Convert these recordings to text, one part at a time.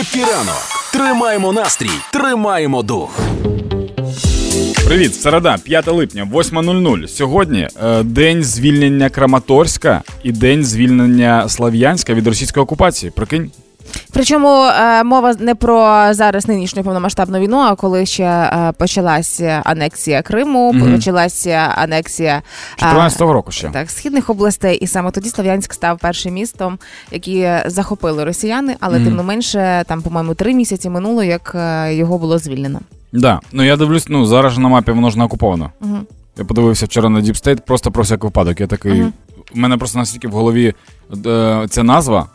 Хеппі ранок! Тримаємо настрій, тримаємо дух. Привіт, середа, 5 липня, 8.00. Сьогодні е, день звільнення Краматорська і день звільнення Слав'янська від російської окупації. Прикинь. Причому е, мова не про зараз нинішню повномасштабну війну, а коли ще е, почалась анексія Криму, Мгм. почалася анексія е, 14-го року ще. так, східних областей, і саме тоді Слов'янськ став першим містом, які захопили росіяни, але Мгм. тим не менше, там, по-моєму, три місяці минуло, як е, його було звільнено. Да. Ну я дивлюсь, ну зараз же на мапі воно ж не окуповано. Угу. Я подивився вчора на Deep State просто про всяк випадок. Я такий. Мгм. У мене просто настільки в голові е, ця назва.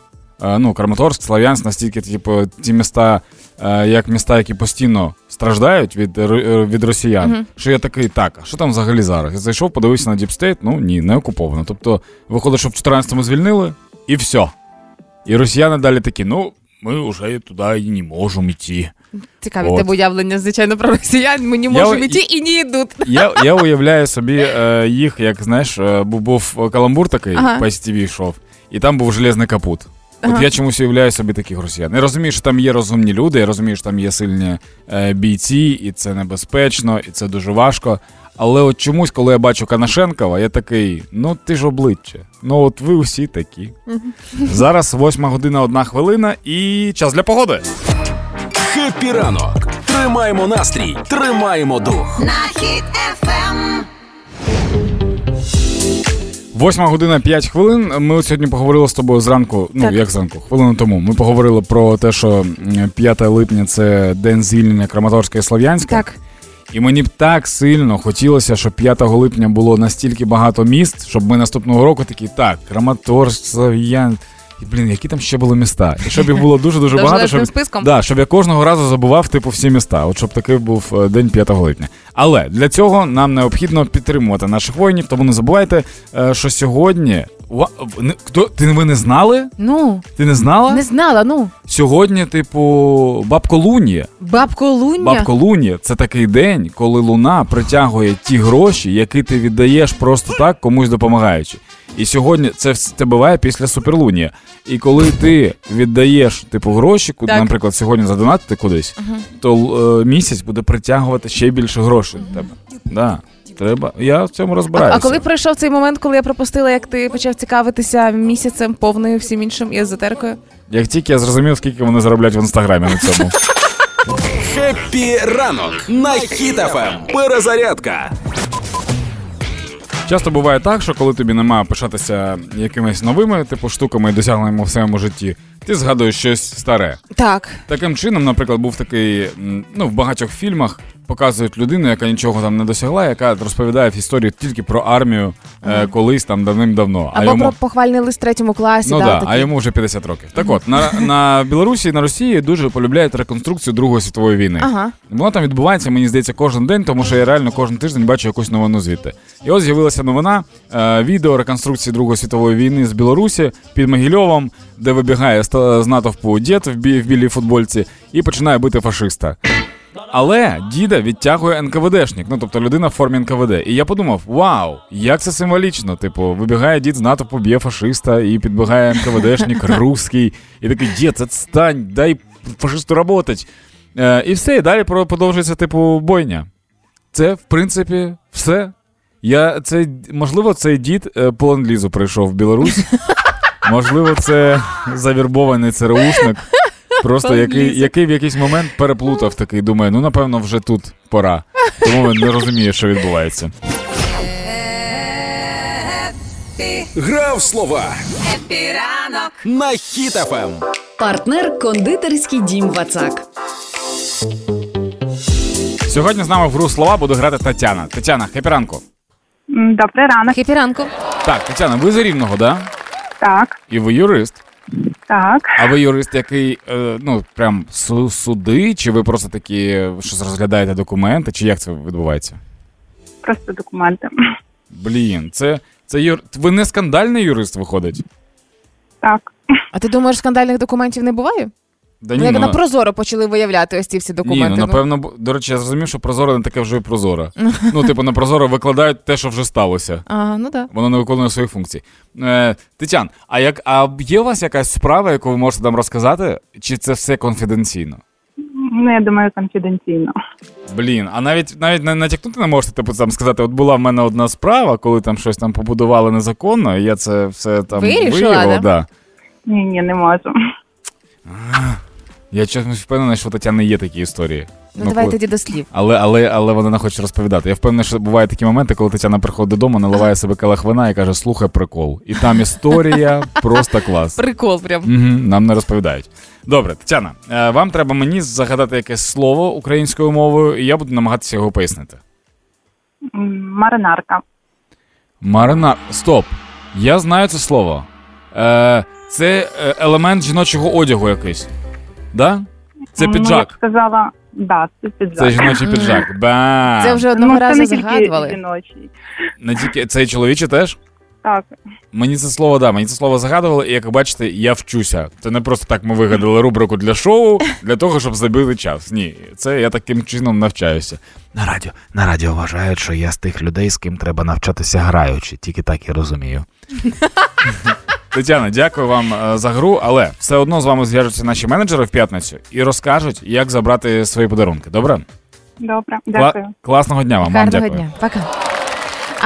Е, ну, Краматорськ, Слав'янськ, настільки, типу, ті міста, е, як міста, які постійно страждають від, е, від росіян, Мгм. що я такий, так, а що там взагалі зараз? Я зайшов, подивився на State, ну ні, не окуповано. Тобто, виходить, що в 14-му звільнили, і все. І росіяни далі такі, ну, ми вже туди і не можемо йти. Цікаві От. тебе уявлення, звичайно, про росіян. Ми не можемо йти і не йдуть. Я, я уявляю собі е, їх, як знаєш, був, був каламбур такий Ага. по STV йшов, і там був железний капут. От Ага. я чомусь уявляю собі таких росіян. Я розумію, що там є розумні люди, я розумію, що там є сильні е, бійці, і це небезпечно, і це дуже важко. Але от чомусь, коли я бачу Канашенкова, я такий, ну ти ж обличчя. Ну от ви усі такі. Зараз восьма година, одна хвилина, і час для погоди. Хеппі ранок! Тримаємо настрій, тримаємо дух. на хід ефем. Восьма година 5 хвилин. Ми от сьогодні поговорили з тобою зранку. Ну Так. як зранку, хвилину тому. Ми поговорили про те, що м, 5 липня це день звільнення Краматорська і Слов'янська. Так. І мені б так сильно хотілося, щоб 5 липня було настільки багато міст, щоб ми наступного року такі, так, Краматорськ, Слов'ян. І, блін, які там ще були міста? І щоб їх було дуже дуже багато. Щоб, списком. да, щоб я кожного разу забував типу всі міста. От щоб такий був е, день 5 липня. Але для цього нам необхідно підтримувати наших воїнів. Тому не забувайте, е, що сьогодні. Ва- Хто ти ви не знали? Ну, Ти не знала? не знала, ну. Сьогодні, типу, бабко Луні. Бабко Луня. Бабко Луні це такий день, коли луна притягує ті гроші, які ти віддаєш просто так комусь допомагаючи. І сьогодні це, це буває після суперлунія. І коли ти віддаєш типу гроші, куди, Так. наприклад, сьогодні задонатити кудись, то е, місяць буде притягувати ще більше грошей до тебе. Да. Треба. Я в цьому А, розбираюся. а коли прийшов цей момент, коли я пропустила, як ти почав цікавитися місяцем повною всім іншим і езотерикою? Як тільки я зрозумів, скільки вони заробляють в інстаграмі на цьому. Happy ранок на Hit FM. Перезарядка. Часто буває так, що коли тобі немає пишатися якимись новими типу штуками і досягненнями в своєму житті, ти згадуєш щось старе. Так. Таким чином, наприклад, був такий, ну, в багатьох фільмах показують людину, яка нічого там не досягла, яка розповідає в історію тільки про армію е, колись там давним-давно. Або про похвальний лист в третьому класі. Ну да, да, а йому вже 50 років. Так от, на, на Білорусі і на Росії дуже полюбляють реконструкцію Другої світової війни. Ага. Воно там відбувається, мені здається, кожен день, тому що я реально кожен тиждень бачу якусь новину звідти. І ось з'явилася новина, е, відео реконструкції Другої світової війни з Білорусі під Могильовом, де вибігає з натовпу дід в, бі- в білій футбольці і починає бити фашиста. Але діда відтягує НКВДшник, ну тобто людина в формі НКВД. І я подумав: вау, як це символічно. Типу, вибігає дід з натовпу, б'є фашиста, і підбігає НКВДшник русський, і такий дід, отстань, дай фашисту работать. Е, і все, і далі про- продовжується, типу, бойня. Це, в принципі, все. Я, це, можливо, цей дід е, по ленд-лізу прийшов в Білорусь. Можливо, це завірбований ЦРУшник. Просто який, який в якийсь момент переплутав такий, думає, ну напевно, вже тут пора. Тому він не розуміє, що відбувається. Гра в слова Happy ранок на Hit FM. Партнер кондитерський дім Вацак. Сьогодні з нами в гру слова буде грати Тетяна. Тетяна, Happy ранку. М, Добрий ранок. Happy ранку. Так, Тетяна, ви з Рівного, да? Так, І ви юрист. Так. А ви юрист, який, е, ну, прям суди, чи ви просто такі щось розглядаєте документи, чи як це відбувається? Просто документи. Блін, це, це юр... ви не скандальний юрист виходить? Так. А ти думаєш, скандальних документів не буває? Да Як ну, на прозоро почали виявляти ось ці всі Ні, документи. ну напевно, б- до речі, я зрозумів, що прозоро не таке вже і прозоро. ну, типу, на прозоро викладають те, що вже сталося. Ага, ну так. Воно не виконує своїх функцій. Е, Тетян, а як а є у вас якась справа, яку ви можете нам розказати, чи це все конфіденційно? Ну, я думаю, конфіденційно. Блін, а навіть навіть не натякнути не можете, типу, там сказати, от була в мене одна справа, коли там щось там побудували незаконно, і я це все там Вирішила, виявила. да? Да. Ні, ні, не можу. Я чомусь впевнений, що у Тетяни є такі історії. Ну, давай коли- тоді до слів. Але, але, але вона не хоче розповідати. Я впевнений, що бувають такі моменти, коли Тетяна приходить додому, наливає себе келих вина і каже: слухай прикол. І там історія просто клас. Прикол прям. Угу, нам не розповідають. Добре, Тетяна, е, вам треба мені загадати якесь слово українською мовою, і я буду намагатися його пояснити. Маринарка. Марина. Стоп. Я знаю це слово. Е, це е, елемент жіночого одягу якийсь. Да? Це Ну, я б піджак. сказала, да, це піджак. Це жіночий піджак. Ба. Це вже одного ну, це разу не тільки загадували. жіночий. Не тільки це і чоловіче теж? Так, Мені це слово, да, мені це слово загадували, і як ви бачите, я вчуся. Це не просто так ми вигадали рубрику для шоу, для того, щоб забити час. Ні, це я таким чином навчаюся. На радіо, на радіо вважають, що я з тих людей, з ким треба навчатися граючи, тільки так і розумію. Тетяна, дякую вам е, за гру, але все одно з вами зв'яжуться наші менеджери в п'ятницю і розкажуть, як забрати свої подарунки. Добре? добре, Кла- класного дня вам. вам Гарного дякую. дня. Пока.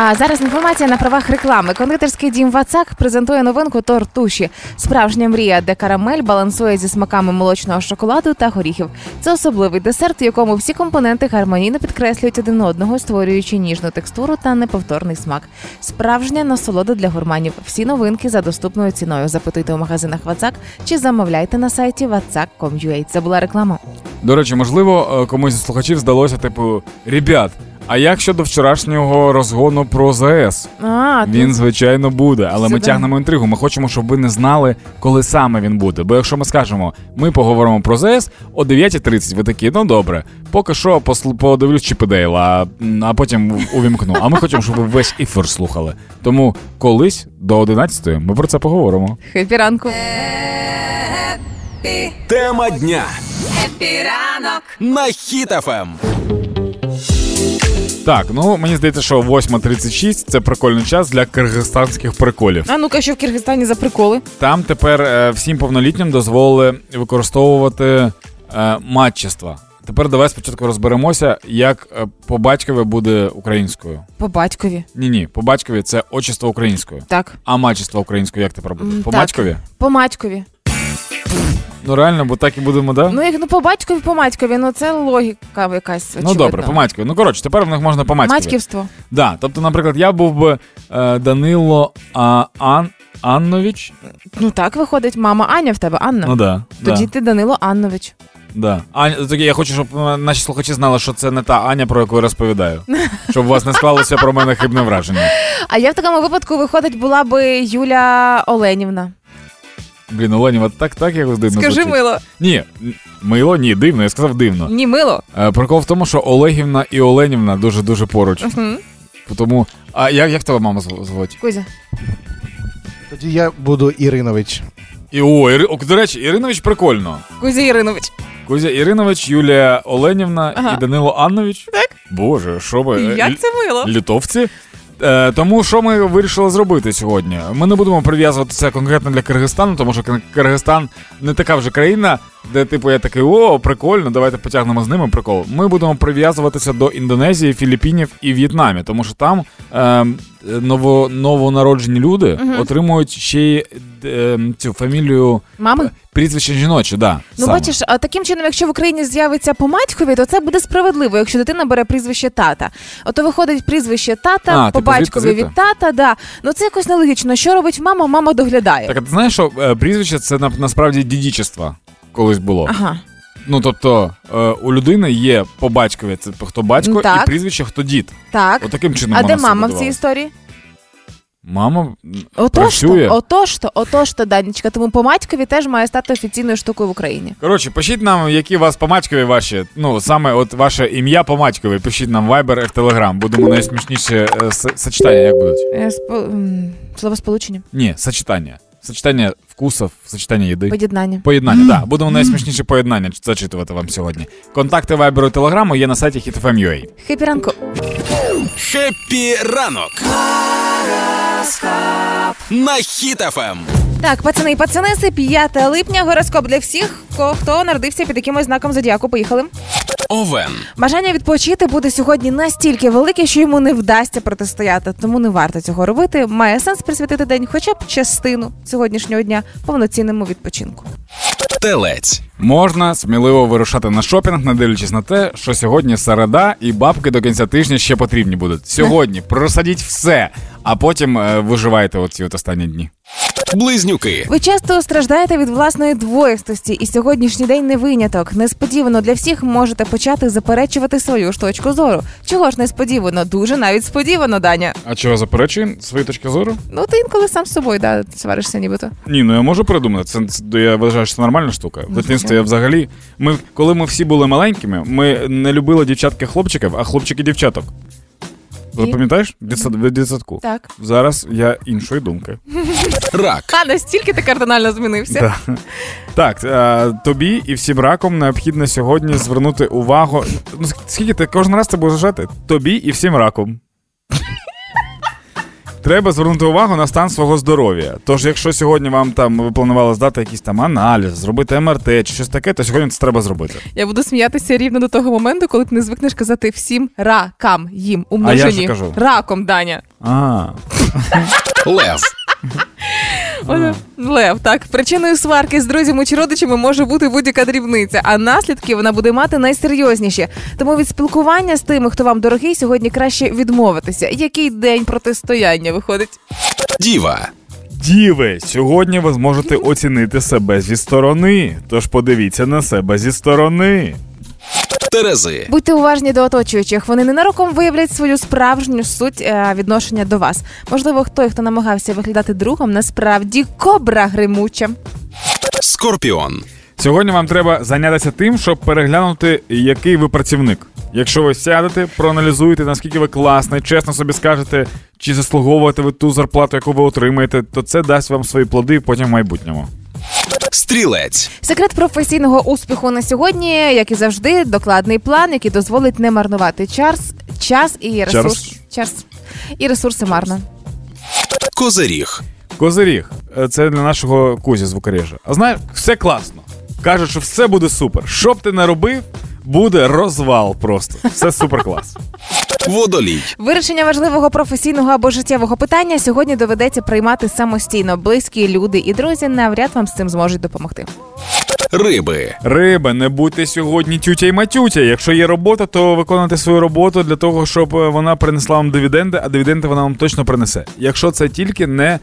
А зараз інформація на правах реклами. Кондитерський дім Вацак презентує новинку тортуші. Справжня мрія, де карамель балансує зі смаками молочного шоколаду та горіхів. Це особливий десерт, в якому всі компоненти гармонійно підкреслюють один одного, створюючи ніжну текстуру та неповторний смак. Справжня насолода для гурманів. Всі новинки за доступною ціною. Запитуйте у магазинах Вацак чи замовляйте на сайті vatsak.com.ua. Це була реклама. До речі, можливо, е, комусь з слухачів здалося, типу, ребят, а як щодо вчорашнього розгону про ЗАЕС? А, Він, звичайно, буде, але ми тягнемо інтригу. Ми хочемо, щоб ви не знали, коли саме він буде. Бо якщо ми скажемо, ми поговоримо про ЗС о 9.30, ви такі, ну добре, поки що посл- подивлюсь Чіпедейл, а, а потім увімкну. А ми хочемо, щоб ви весь ефір слухали. Тому колись до 11 ми про це поговоримо. хепі ранку. Тема дня епіранок. на Ем. Так, ну мені здається, що 8.36 це прикольний час для киргизстанських приколів. А ну-ка, що в Киргизстані за приколи? Там тепер е, всім повнолітнім дозволили використовувати е, матчества. Тепер давай спочатку розберемося, як е, по батькові буде українською. По батькові. Ні, ні, по батькові це отчество українською. Так. А матчество українською як тепер буде? М, По так. батькові? По матькові. Ну реально, бо так і будемо, да? Ну, як ну по батькові, по матькові, ну це логіка якась. Ну добре, по матькові. Ну коротше, тепер в них можна по матькові. Матьківство. Да, тобто, наприклад, я був би е, Данило а, Ан, Аннович. Ну так виходить, мама Аня в тебе, Анна. Ну да. Тоді да. ти Данило Аннович. Да. Аня, тоді я хочу, щоб е, наші слухачі знали, що це не та Аня, про яку я розповідаю. Щоб у вас не склалося про мене хибне враження. А я в такому випадку виходить була би Юля Оленівна. Блін, Оленєва, так, так якось дивно Скажи звучить. мило. Ні, мило, ні, дивно, я сказав дивно. Ні, мило. Е, прикол в тому, що Олегівна і Оленівна дуже-дуже поруч. Угу. Тому. А як, як тебе мама звуть? Кузя. Тоді я буду Іринович. І о, Іри... о, до речі, Іринович прикольно. Кузя Іринович. Кузя Іринович, Юлія Оленівна Ага. і Данило Аннович. Так. Боже, що ви? е, Як це мило? Літовці. Е, тому що ми вирішили зробити сьогодні? Ми не будемо прив'язуватися конкретно для Киргизстану, тому що Киргизстан не така вже країна, де типу я такий, о, прикольно, давайте потягнемо з ними прикол. Ми будемо прив'язуватися до Індонезії, Філіппінів і В'єтнамі, тому що там е, ново, новонароджені люди Мгм. отримують ще й е, цю фамілію Мами? прізвище жіноче, да. Ну, саме. бачиш, а таким чином, якщо в Україні з'явиться по матькові, то це буде справедливо, якщо дитина бере прізвище тата. Ото виходить прізвище тата, А, по типу, батькові звідти? від тата, да. Ну це якось нелогічно. Що робить мама? Мама доглядає. Так, а ти знаєш, що е, прізвище це на, насправді дідічество колись було. Ага. Ну тобто е, у людини є по батькові, це хто батько, Ну, так. і прізвище хто дід. Так. Отаким чином. А де мама в цій історії? Мама працює. отож то, отож то, Данечка. Тому по матькові теж має стати офіційною штукою в Україні. Коротше, пишіть нам, які у вас по матькові ваші. Ну, саме от ваше ім'я по матькові. Пишіть нам Viber і Telegram. Будемо найсмішніше е, сочетання, як будуть? Е, спо- Словосполучення. Ні, сочетание. Сочетание вкусов, сочетание еды. Поєднання. Поєднання, так. Будемо найсмішніше поєднання зачитувати вам сьогодні. Контакти вайберу і телеграму є на сайті hitfm.ua. Happy ранку. Happy ранок. На Hit FM. Так, пацани і пацаниси, 5 липня, гороскоп для всіх, хто народився під якимось знаком зодіаку. Поїхали. Овен. Бажання відпочити буде сьогодні настільки велике, що йому не вдасться протистояти, тому не варто цього робити. Має сенс присвятити день, хоча б частину сьогоднішнього дня повноцінному відпочинку. Телець. Можна сміливо вирушати на шопінг, не дивлячись на те, що сьогодні середа і бабки до кінця тижня ще потрібні будуть. Сьогодні просадіть все, а потім е, виживайте оці от останні дні. Близнюки. Ви часто страждаєте від власної двоїстості, і сьогоднішній день не виняток. Несподівано для всіх можете почати заперечувати свою ж точку зору. Чого ж несподівано? Дуже навіть сподівано, Даня. А чого заперечує свої точки зору? Ну ти інколи сам з собою да, сваришся, нібито. Ні, ну я можу придумати. Це, це я вважаю, що це нормальна штука. В дитинстві я взагалі. Ми, коли ми всі були маленькими, ми не любили дівчатки хлопчиків, а хлопчики дівчаток. Ви пам'ятаєш? В дитсад- дитсадку. Так. Зараз я іншої думки. Рак. А настільки ти кардинально змінився. Так, е, тобі і всім раком необхідно сьогодні звернути увагу. Ну, скільки ти кожен раз це будеш жати? Тобі і всім раком. Треба звернути увагу на стан свого здоров'я. Тож, якщо сьогодні вам там ви планували здати якийсь там аналіз, зробити МРТ чи щось таке, то сьогодні це треба зробити. Я буду сміятися рівно до того моменту, коли ти не звикнеш казати всім ракам їм у А я множині. що кажу? Раком, Даня. А, Лев. О, так. Причиною сварки з друзями чи родичами може бути будь-яка дрібниця, а наслідки вона буде мати найсерйозніші. Тому від спілкування з тими, хто вам дорогий, сьогодні краще відмовитися. Який день протистояння виходить? Діва. діви, сьогодні ви зможете оцінити себе зі сторони. Тож подивіться на себе зі сторони. Терези. Будьте уважні до оточуючих. Вони ненароком виявлять свою справжню суть е, відношення до вас. Можливо, той, хто намагався виглядати другом, насправді кобра гримуча. Скорпіон. Сьогодні вам треба зайнятися тим, щоб переглянути, який ви працівник. Якщо ви сядете, проаналізуєте, наскільки ви класний, чесно собі скажете, чи заслуговуєте ви ту зарплату, яку ви отримаєте, то це дасть вам свої плоди потім в майбутньому. Стрілець. Секрет професійного успіху на сьогодні, як і завжди, докладний план, який дозволить не марнувати час, час і ресурс. Час і ресурси марно. Козиріг. Козиріг е, це для нашого кузі звукорежа. А знаєш, все класно. Кажуть, що все буде супер. Що б ти не робив, буде розвал просто. Все супер клас. Водолій. Вирішення важливого професійного або життєвого питання сьогодні доведеться приймати самостійно. Близькі люди і друзі навряд вам з цим зможуть допомогти. Риби. Риби, не будьте сьогодні тютя й матютя. Якщо є робота, то виконуйте свою роботу для того, щоб е, вона принесла вам дивіденди, а дивіденди вона вам точно принесе. Якщо це тільки не.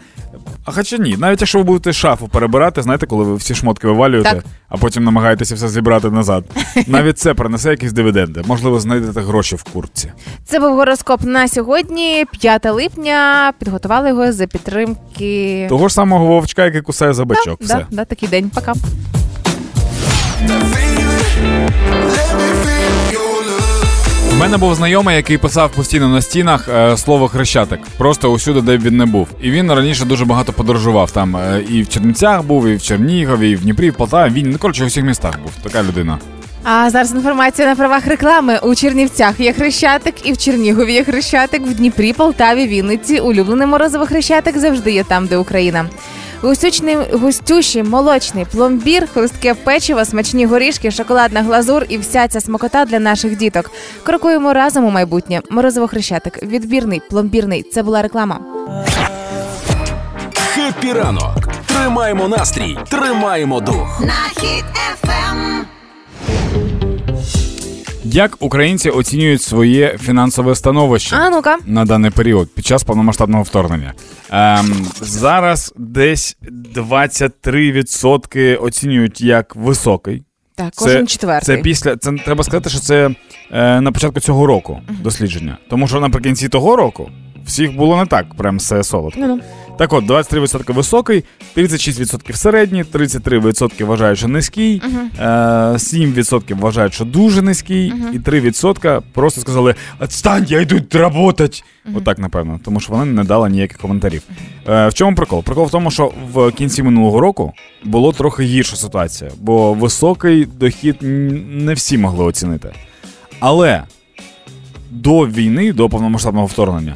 А хоча ні, навіть якщо ви будете шафу перебирати, знаєте, коли ви всі шмотки вивалюєте, Так. а потім намагаєтеся все зібрати назад. Навіть це принесе якісь дивіденди. Можливо, знайдете гроші в куртці. Це був гороскоп на сьогодні, 5 липня. Підготували його за підтримки. Того ж самого вовчка, який кусає за бачок. Все. Да, да, такий день. Пока. У мене був знайомий, який писав постійно на стінах е, слово хрещатик, просто усюди, де б він не був. І він раніше дуже багато подорожував. Там е, і в Чернівцях був, і в Чернігові, і в Дніпрі, в Полтаві. Він ну, коротше у всіх містах був. Така людина. А зараз інформація на правах реклами. У Чернівцях є хрещатик, і в Чернігові є хрещатик, в Дніпрі, Полтаві, Вінниці. Улюблений морозиво хрещатик завжди є там, де Україна. Густючний, густющий, молочний пломбір, хрустке печиво, смачні горішки, шоколадна глазур і вся ця смакота для наших діток. Крокуємо разом у майбутнє. Морозиво хрещатик. Відбірний, пломбірний. Це була реклама. Happy ранок. Тримаємо настрій, тримаємо дух. на хід ефем. Як українці оцінюють своє фінансове становище? А ну-ка. на даний період під час повномасштабного вторгнення. Ем, зараз десь 23% оцінюють як високий. Так, кожен четвертий. Це після це треба сказати, що це е, на початку цього року дослідження. Тому що наприкінці того року всіх було не так, прям все солодко. Ну-ну. Так от, 23% високий, 36% середній, 33% вважають, що низький, е, 7% вважають, що дуже низький, і 3% просто сказали: Отстань, я йду працювати. Отак, напевно, тому що вона не дала ніяких коментарів. Е, в чому прикол? Прикол в тому, що в кінці минулого року було трохи гірша ситуація, бо високий дохід не всі могли оцінити. Але до війни, до повномасштабного вторгнення,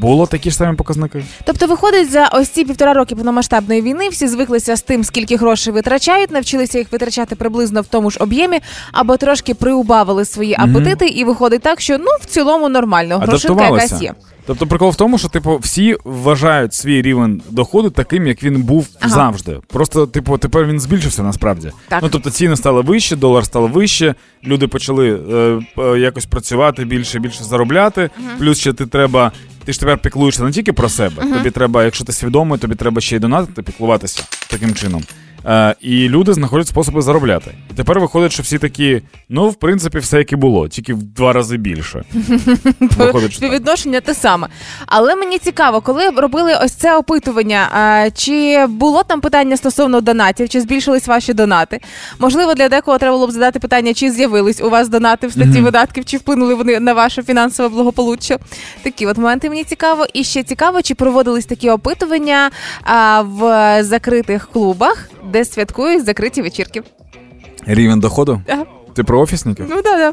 було такі ж самі показники. Тобто, виходить, за ось ці півтора роки повномасштабної війни всі звиклися з тим, скільки грошей витрачають, навчилися їх витрачати приблизно в тому ж об'ємі, або трошки приубавили свої апетити, і виходить так, що ну в цілому нормально, грошинка якась є. Тобто прикол в тому, що типу всі вважають свій рівень доходу таким, як він був Ага. завжди. Просто, типу, тепер він збільшився насправді. Так. Ну тобто ціни стали вищі, долар став вище, люди почали е, е, якось працювати більше, більше заробляти. Плюс ще ти треба. Ти ж тепер піклуєшся не тільки про себе. Тобі треба, якщо ти свідомий, тобі треба ще й донатити, піклуватися таким чином. Е, і люди знаходять способи заробляти. І тепер виходить, що всі такі, ну, в принципі, все як і було, тільки в два рази більше. Виходить. Співвідношення те саме. Але мені цікаво, коли робили ось це опитування, а, чи було там питання стосовно донатів, чи збільшились ваші донати? Можливо, для декого треба було б задати питання, чи з'явились у вас донати в статті видатків, чи вплинули вони на ваше фінансове благополуччя. Такі от моменти мені цікаво. І ще цікаво, чи проводились такі опитування а, в закритих клубах, де святкують закриті вечірки. Рівень доходу? Ага. Ти про офісників? Ну да, да.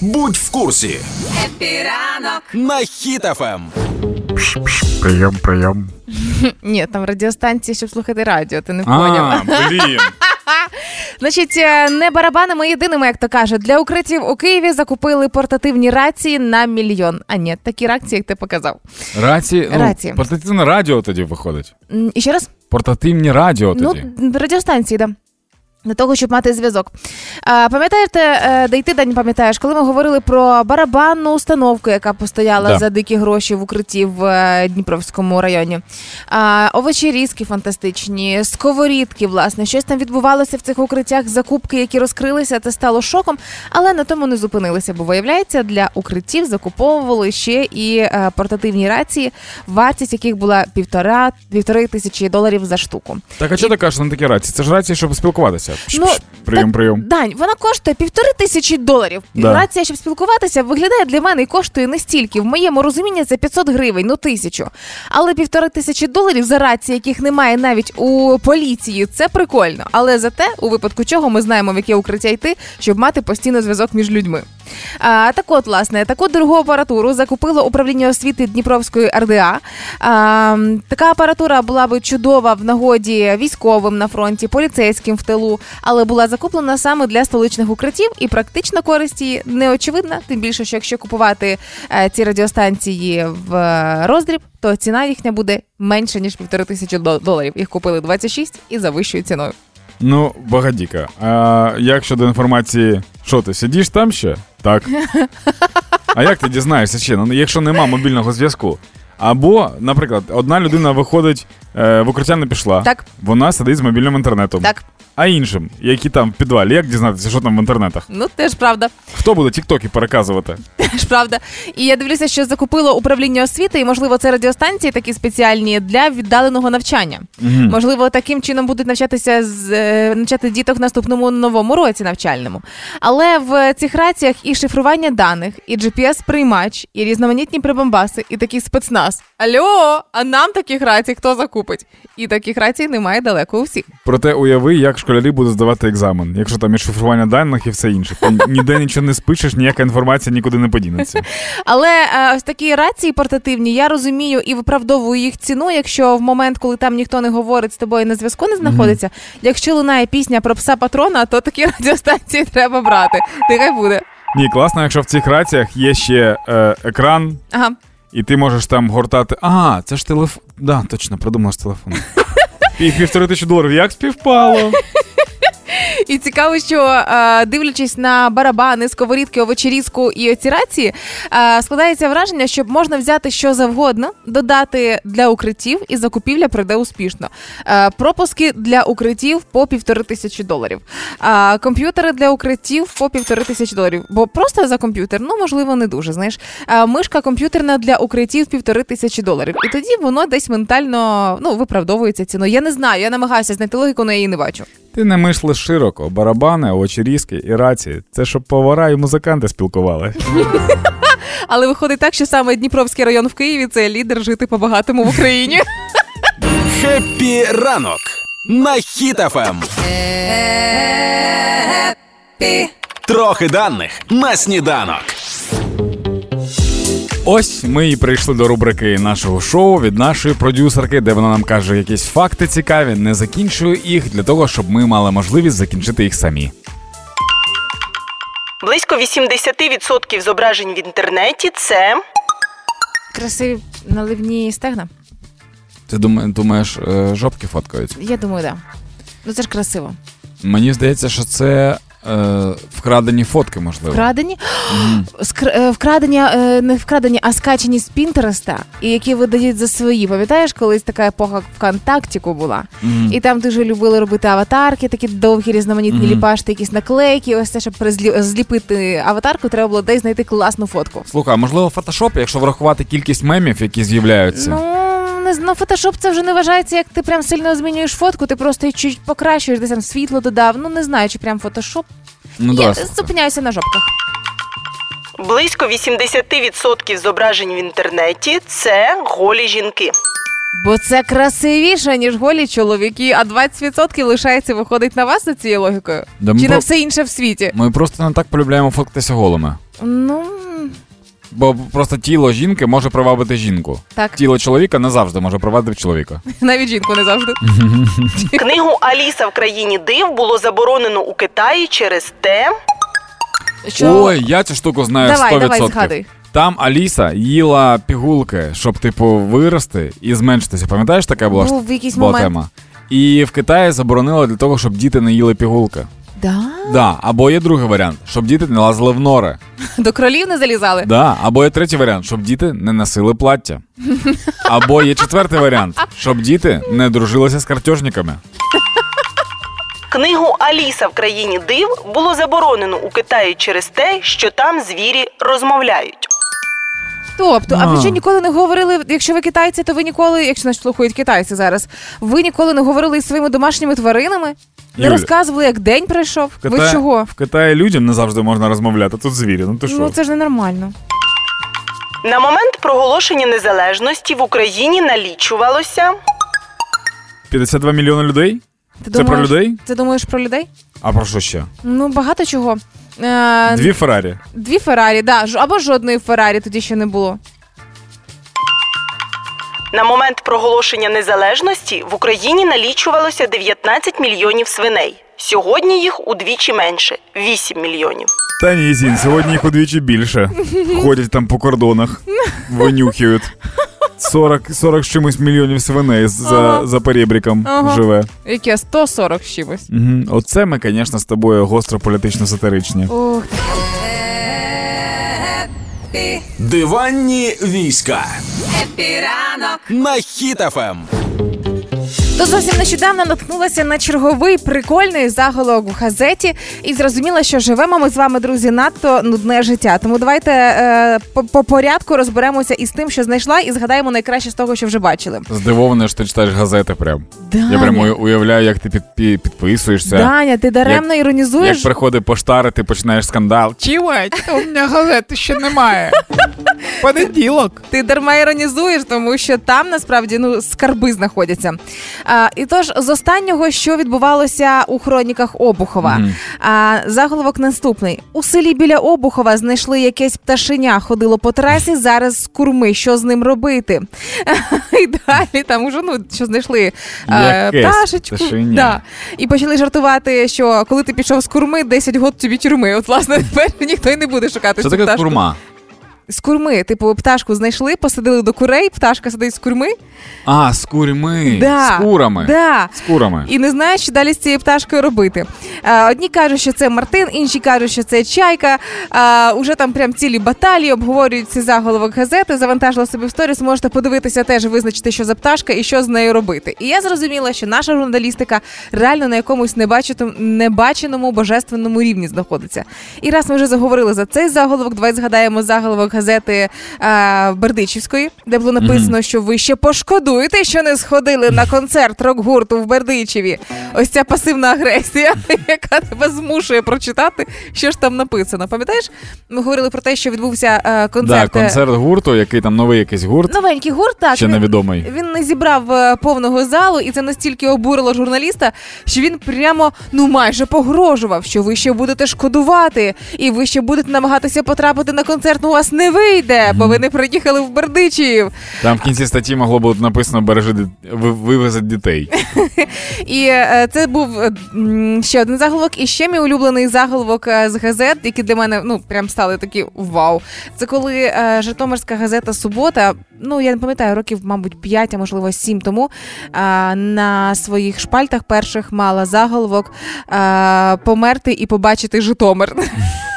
Будь в курсі Епіранок. на Хіт Ем. Прийом, прийом. Ні, там радіостанції, щоб слухати радіо, ти не поняв. А, блін. Значить, е, не барабанами єдиними, як то кажуть, для укриттів у Києві закупили портативні рації на мільйон. А ні, такі рації, як ти показав. Рації, ну, портативне радіо тоді виходить. І ще раз, Портативні радіо тоді. ну радіостанції, да. Для того, щоб мати зв'язок. А, пам'ятаєте, е, де й ти Дань, пам'ятаєш, коли ми говорили про барабанну установку, яка постояла Да. за дикі гроші в укритті в е, Дніпровському районі. А, овочі різки фантастичні, сковорідки, власне, щось там відбувалося в цих укриттях, закупки, які розкрилися, це стало шоком, але на тому не зупинилися, бо виявляється, для укриттів закуповували ще і е, портативні рації, вартість яких була півтора півтори тисячі доларів за штуку. Так, а що ти кажеш на такі рації? Це ж рації, щоб спілкуватися. Пш, Ну, прийом, прийом. Дань, вона коштує півтори тисячі доларів. Да. Рація, щоб спілкуватися, виглядає для мене і коштує не стільки. В моєму розумінні це 500 гривень, ну тисячу. Але півтори тисячі доларів за рації, яких немає навіть у поліції, це прикольно. Але зате, у випадку чого ми знаємо, в яке укриття йти, щоб мати постійно зв'язок між людьми. А, так от, власне, таку дорогу апаратуру закупило управління освіти Дніпровської РДА. А, така апаратура була би чудова в нагоді військовим на фронті, поліцейським в тилу, але була закуплена саме для столичних укриттів, і практична користь її не очевидна. Тим більше, що якщо купувати е, ці радіостанції в е, роздріб, то ціна їхня буде менше ніж півтори тисячі доларів. Їх купили 26 і за вищою ціною. Ну, багадіка. А як щодо інформації, що ти сидиш там ще? Так. А як ти дізнаєшся ще? Ну, якщо нема мобільного зв'язку. Або, наприклад, одна людина виходить е, в укриття не пішла, Так, вона сидить з мобільним інтернетом. так, А іншим, які там в підвалі, як дізнатися, що там в інтернетах? ну теж правда. Хто буде тіктоки переказувати? Теж правда. І я дивлюся, що закупило управління освіти, і можливо, це радіостанції такі спеціальні для віддаленого навчання. Мгм. Можливо, таким чином будуть навчатися з е, навчати діток в наступному новому році навчальному. Але в цих раціях і шифрування даних, і GPS-приймач, і різноманітні прибамбаси, і такий спецназ. Алло, а нам таких рацій хто закупить? І таких рацій немає далеко у всіх. Проте уяви, як школярі будуть здавати екзамен, якщо там є шифрування даних і все інше. Ти ніде нічого не спишеш, ніяка інформація нікуди не подінеться. Але е, ось такі рації портативні, я розумію і виправдовую їх ціну, якщо в момент, коли там ніхто не говорить з тобою на зв'язку не знаходиться. Якщо лунає пісня про пса патрона, то такі радіостанції треба брати. Нехай буде. Ні, класно, якщо в цих раціях є ще е, екран, Ага. І ти можеш там гортати. А, це ж телефон. Да, точно, придумав з телефону. І півтори тисячі доларів. Як співпало? І цікаво, що е, дивлячись на барабани, сковорідки, овочерізку і оці рації, е, складається враження, що можна взяти що завгодно, додати для укриттів, і закупівля пройде успішно. Е, пропуски для укриттів по півтори тисячі доларів. Комп'ютери для укриттів по півтори тисячі доларів. Бо просто за комп'ютер, ну можливо, не дуже. Знаєш, мишка комп'ютерна для укриттів півтори тисячі доларів. І тоді воно десь ментально ну виправдовується ціною. Я не знаю, я намагаюся знайти логіку, але я її не бачу. Ти не мисли широко, барабани, очерізки і рації. Це щоб повара і музиканти спілкували. Але виходить так, що саме Дніпровський район в Києві це лідер жити по-багатому в Україні. Happy ранок на Hit FM. Трохи даних на сніданок. Ось ми і прийшли до рубрики нашого шоу від нашої продюсерки, де вона нам каже якісь факти цікаві, не закінчує їх для того, щоб ми мали можливість закінчити їх самі. Близько 80% зображень в інтернеті це Красиві наливні стегна. Ти думаєш, думаєш, е, жопки фоткають? Я думаю, так. Да. Ну це ж красиво. Мені здається, що це е, вкрадені фотки, можливо. Вкрадені. Скр- е, не вкрадені, а скачені з Пінтереста, і які видають за свої. Пам'ятаєш, колись така епоха ВКонтактіку була, і там дуже любили робити аватарки, такі довгі, різноманітні Мгм. ліпашти, якісь наклейки. Ось це, щоб зліпити аватарку, треба було десь знайти класну фотку. Слухай, а можливо, фотошоп, якщо врахувати кількість мемів, які з'являються. Ну, не знаю, фотошоп це вже не вважається, як ти прям сильно змінюєш фотку, ти просто її чуть покращуєш, десь там світло додав. Ну не знаю, чи прям фотошоп. ну Я да, зупиняюся на жопках. близько 80% зображень в інтернеті це голі жінки. Бо це красивіше, ніж голі чоловіки, а 20% лишається виходить на вас за цією логікою. Да ми Чи на про- все інше в світі? Ми просто не так полюбляємо фоткатися голими. Ну Бо просто тіло жінки може привабити жінку. так, Тіло чоловіка не завжди може привабити чоловіка. навіть жінку не завжди. Книгу Аліса в країні див було заборонено у Китаї через те, Що Ой, я цю штуку знаю давай, 100%. давай, згадуй. Там Аліса їла пігулки, щоб, типу, вирости і зменшитися. Пам'ятаєш, така була, Був в якийсь була момент. тема? І в Китаї заборонили для того, щоб діти не їли пігулки. Да? Да, або є другий варіант, щоб діти не лазили в нори. До кролів не залізали. Да, або є третій варіант, щоб діти не носили плаття. Або є четвертий варіант, щоб діти не дружилися з картежниками. книгу Аліса в країні див було заборонено у Китаї через те, що там звірі розмовляють. Тобто, а А. ви що ніколи не говорили, якщо ви китайці, то ви ніколи, якщо нас слухають китайці зараз, ви ніколи не говорили із своїми домашніми тваринами? Не Юля. розказували, як день пройшов? В Ви чого? В Китаї людям не завжди можна розмовляти, тут звірі. Ну ти що? Ну це ж ненормально. На момент проголошення незалежності в Україні налічувалося 52 мільйони людей? Ти Це про людей? Ти думаєш про людей? А про що ще? Ну, багато чого. Е, Дві Феррарі. Дві Феррарі, да, ж- або жодної Феррарі тоді ще не було. на момент проголошення незалежності в Україні налічувалося 19 мільйонів свиней. Сьогодні їх удвічі менше 8 мільйонів. Та ні, Зін, сьогодні їх удвічі більше. Ходять там по кордонах, винюхують. 40, 40 з чимось мільйонів свиней за, Ага. за перебріком Ага. живе. Яке 140 з чимось. Угу. Оце ми, звісно, з тобою гостро політично сатиричні. Ох, Диванні війська Епіранок на Ем. То зовсім нещодавно наткнулася на черговий прикольний заголовок в газеті і зрозуміла, що живемо ми з вами, друзі, надто нудне життя. Тому давайте е, по, по порядку розберемося із тим, що знайшла, і згадаємо найкраще з того, що вже бачили. Здивований, що ти читаєш газети прям. Даня, Я прямо уявляю, як ти під, під, підписуєшся. Даня, ти даремно Як іронізуєш. приходить поштар, ти починаєш скандал. Чувать, у мене газети ще немає. Понеділок. Ти дарма іронізуєш, тому що там насправді ну скарби знаходяться. А, і тож з останнього, що відбувалося у хроніках Обухова, а, заголовок наступний: у селі біля Обухова знайшли якесь пташеня, ходило по трасі. Зараз з курми. Що з ним робити? І далі там уже ну що знайшли е, пташечку. Да. І почали жартувати, що коли ти пішов з курми, 10 год тобі тюрми. От власне тепер ніхто й не буде шукати цю таке пташку. курма? З курми, типу, пташку знайшли, посадили до курей, пташка сидить з курми. А, з курьми, Да, з курами. Да. З курами. І не знають, що далі з цією пташкою робити. А, одні кажуть, що це Мартин, інші кажуть, що це чайка. А, уже там прям цілі баталії обговорюють цей заголовок газети. Завантажила собі в сторіс. Можете подивитися теж, визначити, що за пташка і що з нею робити. І я зрозуміла, що наша журналістика реально на якомусь небаченому, небаченому божественному рівні знаходиться. І раз ми вже заговорили за цей заголовок, давай згадаємо заголовок газети а, Бердичівської, де було написано, що ви ще пошкодуєте, що не сходили на концерт рок-гурту в Бердичеві. Ось ця пасивна агресія, яка тебе змушує прочитати, що ж там написано. Пам'ятаєш? Ми говорили про те, що відбувся е, концерт. Да, е, концерт гурту, який там новий якийсь гурт, Новенький гурт, так. ще він- невідомий. він не зібрав е, повного залу, і це настільки обурило журналіста, що він прямо ну майже погрожував, що ви ще будете шкодувати, і ви ще будете намагатися потрапити на концерт. Ну у вас не вийде, бо ви не приїхали в Бердичів. Там в кінці статті могло бути написано бережи вивезуть дітей. І е, це був е, ще один заголовок. І ще мій улюблений заголовок е, з газет, які для мене ну прям стали такі вау. Це коли Житомирська газета Субота, ну я не пам'ятаю, років, мабуть, 5, а можливо 7 тому на своїх шпальтах перших мала заголовок померти і побачити Житомир.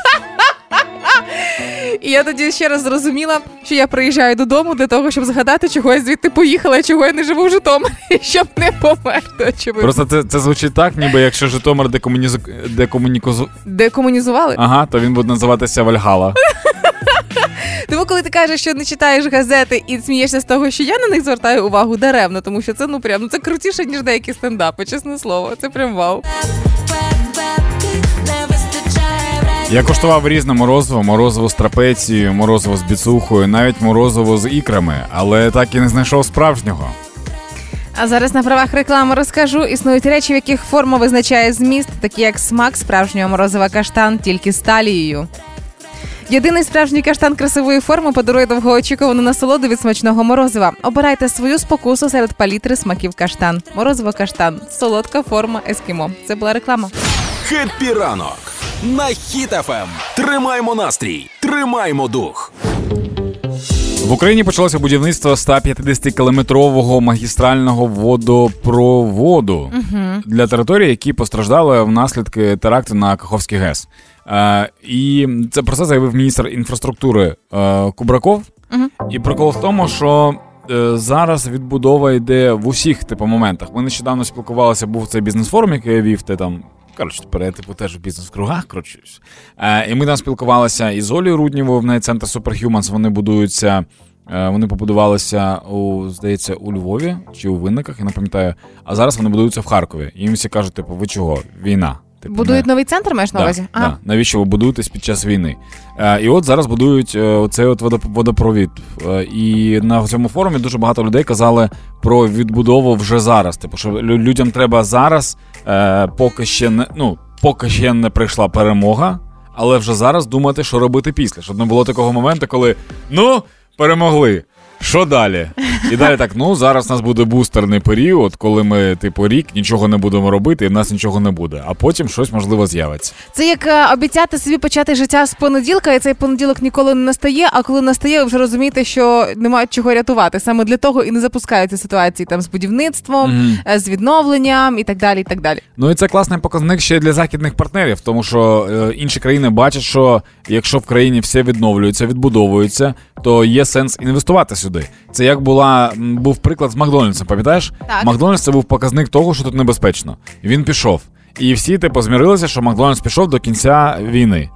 І я тоді ще раз зрозуміла, що я приїжджаю додому для того, щоб згадати, чого я звідти поїхала, чого я не живу в Житомирі, щоб не померти. Очевидно. Просто це, це звучить так, ніби якщо Житомир декомунізу... декомунікозу... Декомунізували. Ага, то він буде називатися Вальгала. Тому, коли ти кажеш, що не читаєш газети і смієшся з того, що я на них звертаю увагу даремно, тому що це ну прям ну це крутіше, ніж деякі стендапи, чесне слово. Це прям вау. Я куштував різне морозиво, морозиво з трапецією, морозиво з біцухою, навіть морозиво з ікрами, але так і не знайшов справжнього. А зараз на правах реклами розкажу. Існують речі, в яких форма визначає зміст, такі як смак справжнього морозива каштан, тільки з талією. Єдиний справжній каштан красивої форми подарує довгоочікувану насолоду від смачного морозива. Обирайте свою спокусу серед палітри смаків каштан. Морозиво каштан, солодка форма ескімо. Це була реклама. Happy ранок на Hit FM. Тримаймо настрій, тримаймо дух. В Україні почалося будівництво 150-кілометрового магістрального водопроводу для територій, які постраждали внаслідки теракту на Каховській ГЕС. Е, і це про це заявив міністр інфраструктури е, Кубраков. І прикол в тому, що е, зараз відбудова йде в усіх типу моментах. Ми нещодавно спілкувалися, був цей бізнес-форум, який я вів, ти там. Коротше, тепер типу теж в бізнес-кругах. кручусь. Е, і ми там спілкувалися із Олею Руднєвою, в неї центр Superhumans, вони будуються. е, Вони побудувалися у, здається, у Львові чи у Винниках, я не пам'ятаю. А зараз вони будуються в Харкові. І їм всі кажуть, типу, ви чого? Війна. Типу, Будують не- новий центр, маєш на Да, увазі? да. Навіщо ви будуєтесь під час війни? Е, і от зараз будують е, оцей от водоп- водопровід. Е, і на цьому форумі дуже багато людей казали про відбудову вже зараз. Типу, що лю- людям треба зараз, поки ще не ну, поки ще не прийшла перемога, але вже зараз думати, що робити після. Щоб не було такого моменту, коли ну, перемогли. Що далі? І далі так, ну зараз у нас буде бустерний період, коли ми, типу, рік нічого не будемо робити, і в нас нічого не буде. А потім щось можливо з'явиться. Це як е, обіцяти собі почати життя з понеділка, і цей понеділок ніколи не настає. А коли настає, ви вже розумієте, що немає чого рятувати. Саме для того і не запускаються ситуації там з будівництвом, е, з відновленням і так далі. І так далі. Ну і це класний показник ще для західних партнерів, тому що е, інші країни бачать, що якщо в країні все відновлюється, відбудовується, то є сенс інвестувати сюди. Це як була був приклад з Макдональдсом, пам'ятаєш? Так. Макдональдс це був показник того, що тут небезпечно. Він пішов. І всі типу змірилися, що Макдональдс пішов до кінця війни.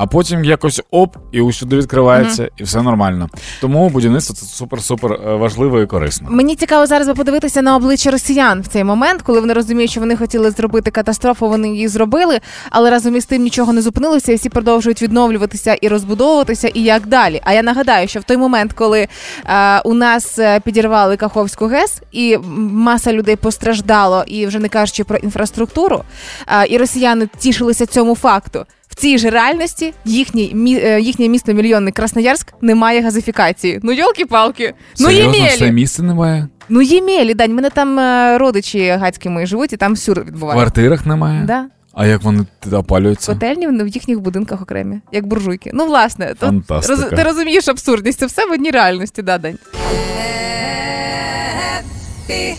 А потім якось оп, і усюди відкривається, і все нормально. Тому будівництво це супер-супер е, важливо і корисно. Мені цікаво зараз би подивитися на обличчя росіян в цей момент, коли вони розуміють, що вони хотіли зробити катастрофу, вони її зробили, але разом із тим нічого не зупинилося, і всі продовжують відновлюватися і розбудовуватися, і як далі. А я нагадаю, що в той момент, коли е, у нас е, підірвали Каховську ГЕС, і маса людей постраждало, і вже не кажучи про інфраструктуру, е, і росіяни тішилися цьому факту. Цій же реальності їхній мі- е, їхнє місто мільйонний Красноярськ не має газифікації. Ну йолки-палки. Ну Серйозно, ємелі. все місце немає? Ну ємелі, Дань. Мене там е, родичі гацькі мої живуть, і там сюр В квартирах немає? Да. А як вони опалюються? Котельні в їхніх будинках окремі, як буржуйки. Ну, власне, то Фантастика. роз- ти розумієш абсурдність. Це все в одній реальності, да, Дань.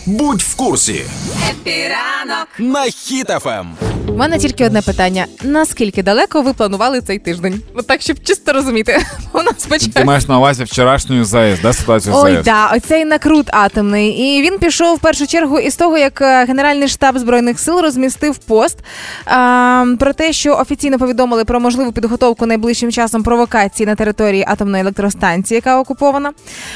Будь в курсі Епіранок. на Хіт-ФМ. У мене тільки одне питання: наскільки далеко ви планували цей тиждень? От так, щоб чисто розуміти. У нас Ти маєш на увазі вчорашню ЗАЕС, да, ситуацію Ой, ЗАЕС? да, оцей накрут атомний. І він пішов в першу чергу із того, як е, Генеральний штаб збройних сил розмістив пост а, про те, що офіційно повідомили про можливу підготовку найближчим часом провокації на території атомної електростанції, яка окупована.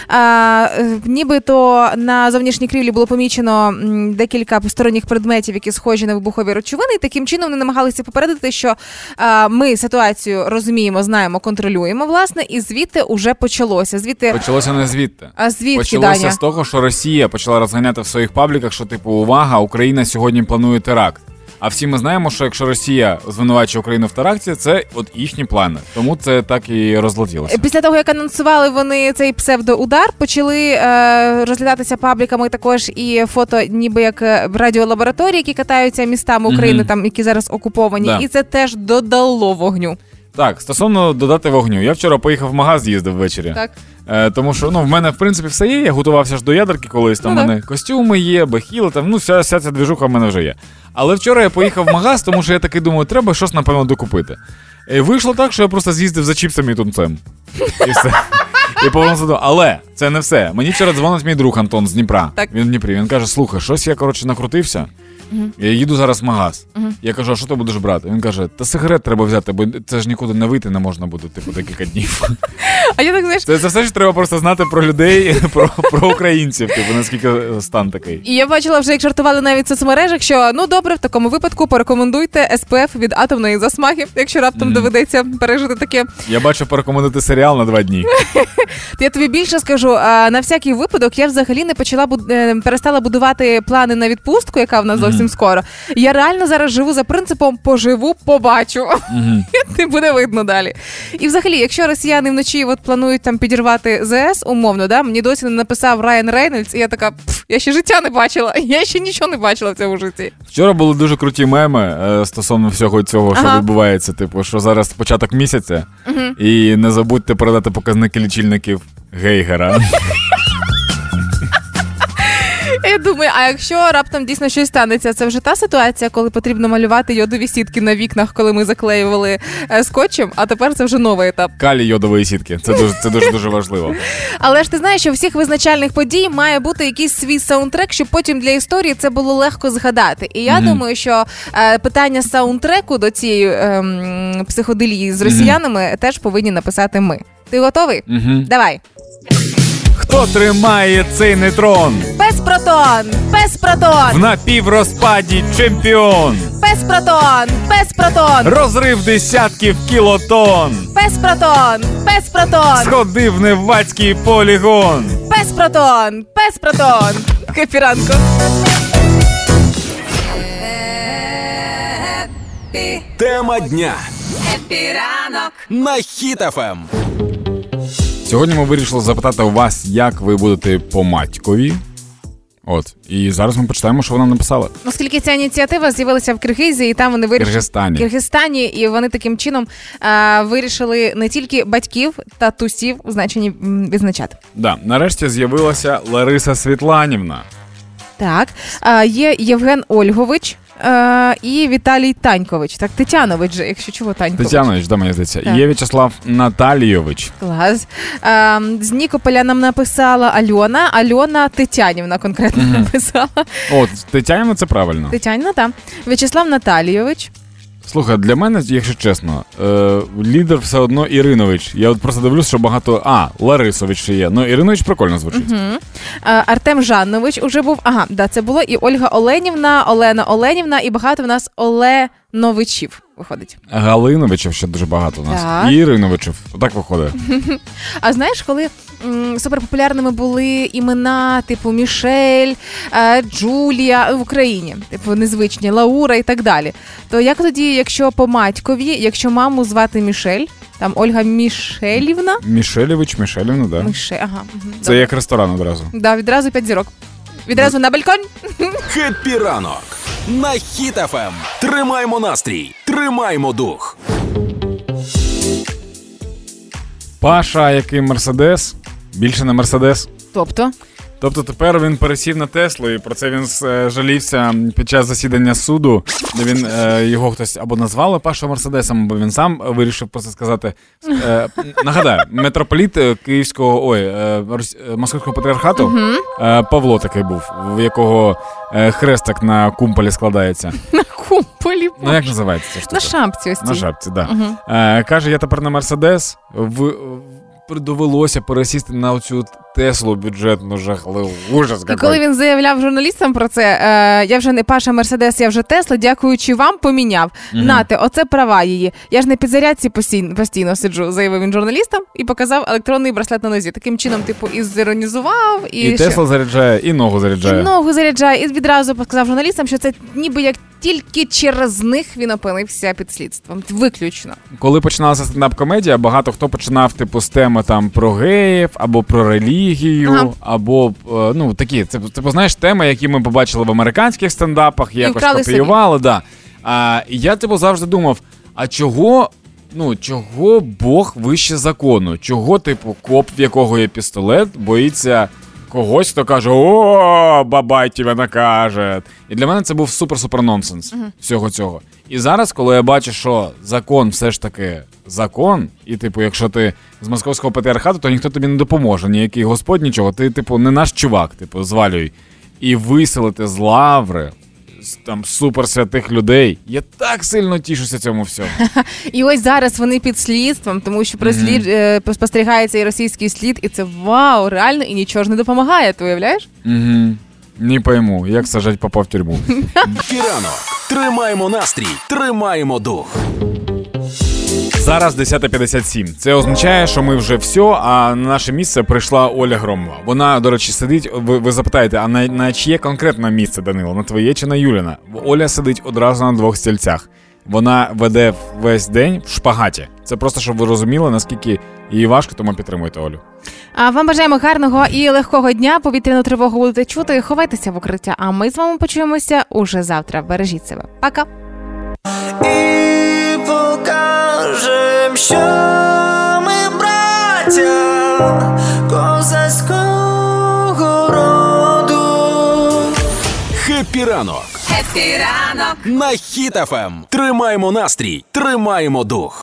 А, е, нібито на зовнішній крівлі було помічено декілька посторонніх предметів, які схожі на вибухові речовини. І таким чином вони намагалися попередити, що а, ми ситуацію розуміємо, знаємо, контролюємо, власне, і звідти уже почалося. Звідти Почалося не звідти. а звідки Почалося Даня? з того, що Росія почала розганяти в своїх пабліках, що типу увага, Україна сьогодні планує теракт. А всі ми знаємо, що якщо Росія звинувачує Україну в теракті, це от їхні плани. Тому це так і розлетілося. Після того, як анонсували вони цей псевдоудар, почали е, розглядатися пабліками також і фото, ніби як е, радіолабораторії, які катаються містами України, Мгм. там які зараз окуповані, Да. і це теж додало вогню. Так, стосовно додати вогню. Я вчора поїхав в магаз, їздив ввечері. Так. Е, тому що ну, в мене, в принципі, все є. Я готувався ж до ядерки колись. Там Ну, в мене костюми є, бахіли, там, ну, вся, вся ця двіжуха в мене вже є. Але вчора я поїхав в магаз, тому що я таки думаю, треба щось, напевно, докупити. І вийшло так, що я просто з'їздив за чіпсами і тунцем. І все. І повернувся додому. Але це не все. Мені вчора дзвонить мій друг Антон з Дніпра. Так. Він в Дніпрі. Він каже: слухай, щось я коротше накрутився. Я їду зараз в магаз. Я кажу, а що ти будеш брати? Він каже: та сигарет треба взяти, бо це ж нікуди не вийти не можна буде, типу, декілька днів. А я так знаєш. Це, це все, що треба просто знати про людей, про, про українців, типу, наскільки стан такий. І я бачила вже, як жартували навіть в соцмережах, що ну добре, в такому випадку порекомендуйте СПФ від атомної засмаги, якщо раптом Мгм. доведеться пережити таке. Я бачу порекомендувати серіал на два дні. Я тобі більше скажу, а, на всякий випадок я взагалі не почала буд- е, перестала будувати плани на відпустку, яка в нас зовсім скоро. Я реально зараз живу за принципом поживу, побачу. Не буде видно далі. І взагалі, якщо росіяни вночі от планують там підірвати ЗС, умовно, да, мені досі не написав Райан Рейнольдс, і я така, «Пф, я ще життя не бачила, я ще нічого не бачила в цьому житті. Вчора були дуже круті меми е, стосовно всього цього, що Ага. відбувається. Типу, що зараз початок місяця, і не забудьте передати показники лічильників Гейгера. Я думаю, а якщо раптом дійсно щось станеться, це вже та ситуація, коли потрібно малювати йодові сітки на вікнах, коли ми заклеювали е, скотчем, а тепер це вже новий етап. Калій йодової сітки. Це дуже це дуже дуже важливо. Але ж ти знаєш, що у всіх визначальних подій має бути якийсь свій саундтрек, щоб потім для історії це було легко згадати. І я Мгм. думаю, що е, питання саундтреку до цієї ем, психоделії з росіянами теж повинні написати ми. Ти готовий? Угу. Давай. Хто тримає цей нейтрон? Пес протон! Пес В протон! напіврозпаді чемпіон. Пес протон! Пес протон! Розрив десятків кілотон. Пес протон! Пес протон! Сходив в невацький полігон. Пес протон! Пес протон! Кепіранко. Тема дня Епіранок. на Хіт-ФМ. Сьогодні ми вирішили запитати у вас, як ви будете по матькові. От, і зараз ми почитаємо, що вона написала. Оскільки ця ініціатива з'явилася в Киргизії, і там вони вирішили. Киргизстані. Киргизстані, і вони таким чином а, вирішили не тільки батьків та тусів значенні відзначати. Да, нарешті з'явилася Лариса Світланівна. Так, а, є Євген Ольгович е, і Віталій Танькович. Так, Тетянович же, якщо чого Танькович. Тетянович, да, мені здається. Так. Є В'ячеслав Наталійович. Клас. Е, з Нікополя нам написала Альона. Альона Тетянівна конкретно написала. От, Тетяніна, це правильно. Тетянівна, так. В'ячеслав Наталійович. Слухай, для мене, якщо чесно, е, лідер все одно Іринович. Я от просто дивлюсь, що багато. А, Ларисович ще є. Ну, Іринович прикольно звучить. Угу. Артем Жаннович уже був. Ага, да, це було. І Ольга Оленівна, Олена Оленівна, і багато в нас Оленовичів виходить. Галиновичів ще дуже багато у нас. Так. І Іриновичів. Отак виходить. А знаєш, коли м, суперпопулярними були імена типу Мішель, е, Джулія в Україні, типу незвичні, Лаура і так далі. То як тоді, якщо по матькові, якщо маму звати Мішель, там Ольга Мішелівна, Мішелєвич, Мішелівна, да. Міше, ага, мгм, Це добре. як ресторан одразу. да, відразу п'ять зірок. Відразу на балькон. Хеппі ранок на Хіт ФМ. Тримаємо настрій, тримаємо дух. Паша, який Мерседес, більше не Мерседес. Тобто, Тобто тепер він пересів на Теслу, і про це він е, жалівся під час засідання суду, де він е, його хтось або назвали Пашою Мерседесом, або він сам вирішив про це сказати. Е, нагадаю, митрополіт Київського ой, е, Московського патріархату Павло такий був, в якого хрестик на кумполі складається. на кумполі. Ну як називається ця штука? На шапці ось цій. На шапці. Да. Е, каже, я тепер на Мерседес. В, в- довелося пересісти на оцю Теслу бюджетну жахливу. Ужас І коли він заявляв журналістам про це, е, я вже не Паша Мерседес, я вже Тесла, дякуючи вам, поміняв. Мгм. Нате, оце права її. Я ж не під зарядці постійно, постійно сиджу, заявив він журналістам і показав електронний браслет на нозі. Таким чином, типу, і зіронізував, і, І, Тесла заряджає, і ногу заряджає. і ногу заряджає, і відразу показав журналістам, що це ніби як тільки через них він опинився під слідством. Виключно. Коли починалася стендап-комедія, багато хто починав типу з теми там про геїв, або про релігію, Ага. або е, ну такі, це типу, знаєш, теми, які ми побачили в американських стендапах, якось копіювали. Да. А, я типу завжди думав: а чого? Ну, чого Бог вище закону? Чого, типу, коп, в якого є пістолет, боїться когось, хто каже: О, бабай тебе накаже. І для мене це був супер-супер нонсенс всього цього. І зараз, коли я бачу, що закон все ж таки закон, і, типу, якщо ти з московського патріархату, то ніхто тобі не допоможе, ніякий господь, нічого. Ти, типу, не наш чувак, типу, звалюй. І виселити з лаври. Там суперсвятих людей. Я так сильно тішуся цьому всьому. І ось зараз вони під слідством, тому що прослід, е, спостерігається і російський слід, і це вау, реально, і нічого ж не допомагає, ти уявляєш? Угу. Не пойму, як сажать попа в тюрму. Кірано, Тримаємо настрій, тримаємо дух. Зараз 10.57. Це означає, що ми вже все, а на наше місце прийшла Оля Громова. Вона, до речі, сидить. Ви, ви запитаєте, а на, на чиє конкретне місце Данило? На твоє чи на Юліна? Оля сидить одразу на двох стільцях. Вона веде весь день в шпагаті. Це просто щоб ви розуміли, наскільки їй важко, тому підтримуйте Олю. А вам бажаємо гарного і легкого дня. Повітряну тривогу будете чути. Ховайтеся в укриття. А ми з вами почуємося уже завтра. Бережіть себе. Пока. Покажем, що ми браття козацького роду. Хеппі ранок Хеппі ранок. на Хіт ФМ! Тримаємо настрій, тримаємо дух.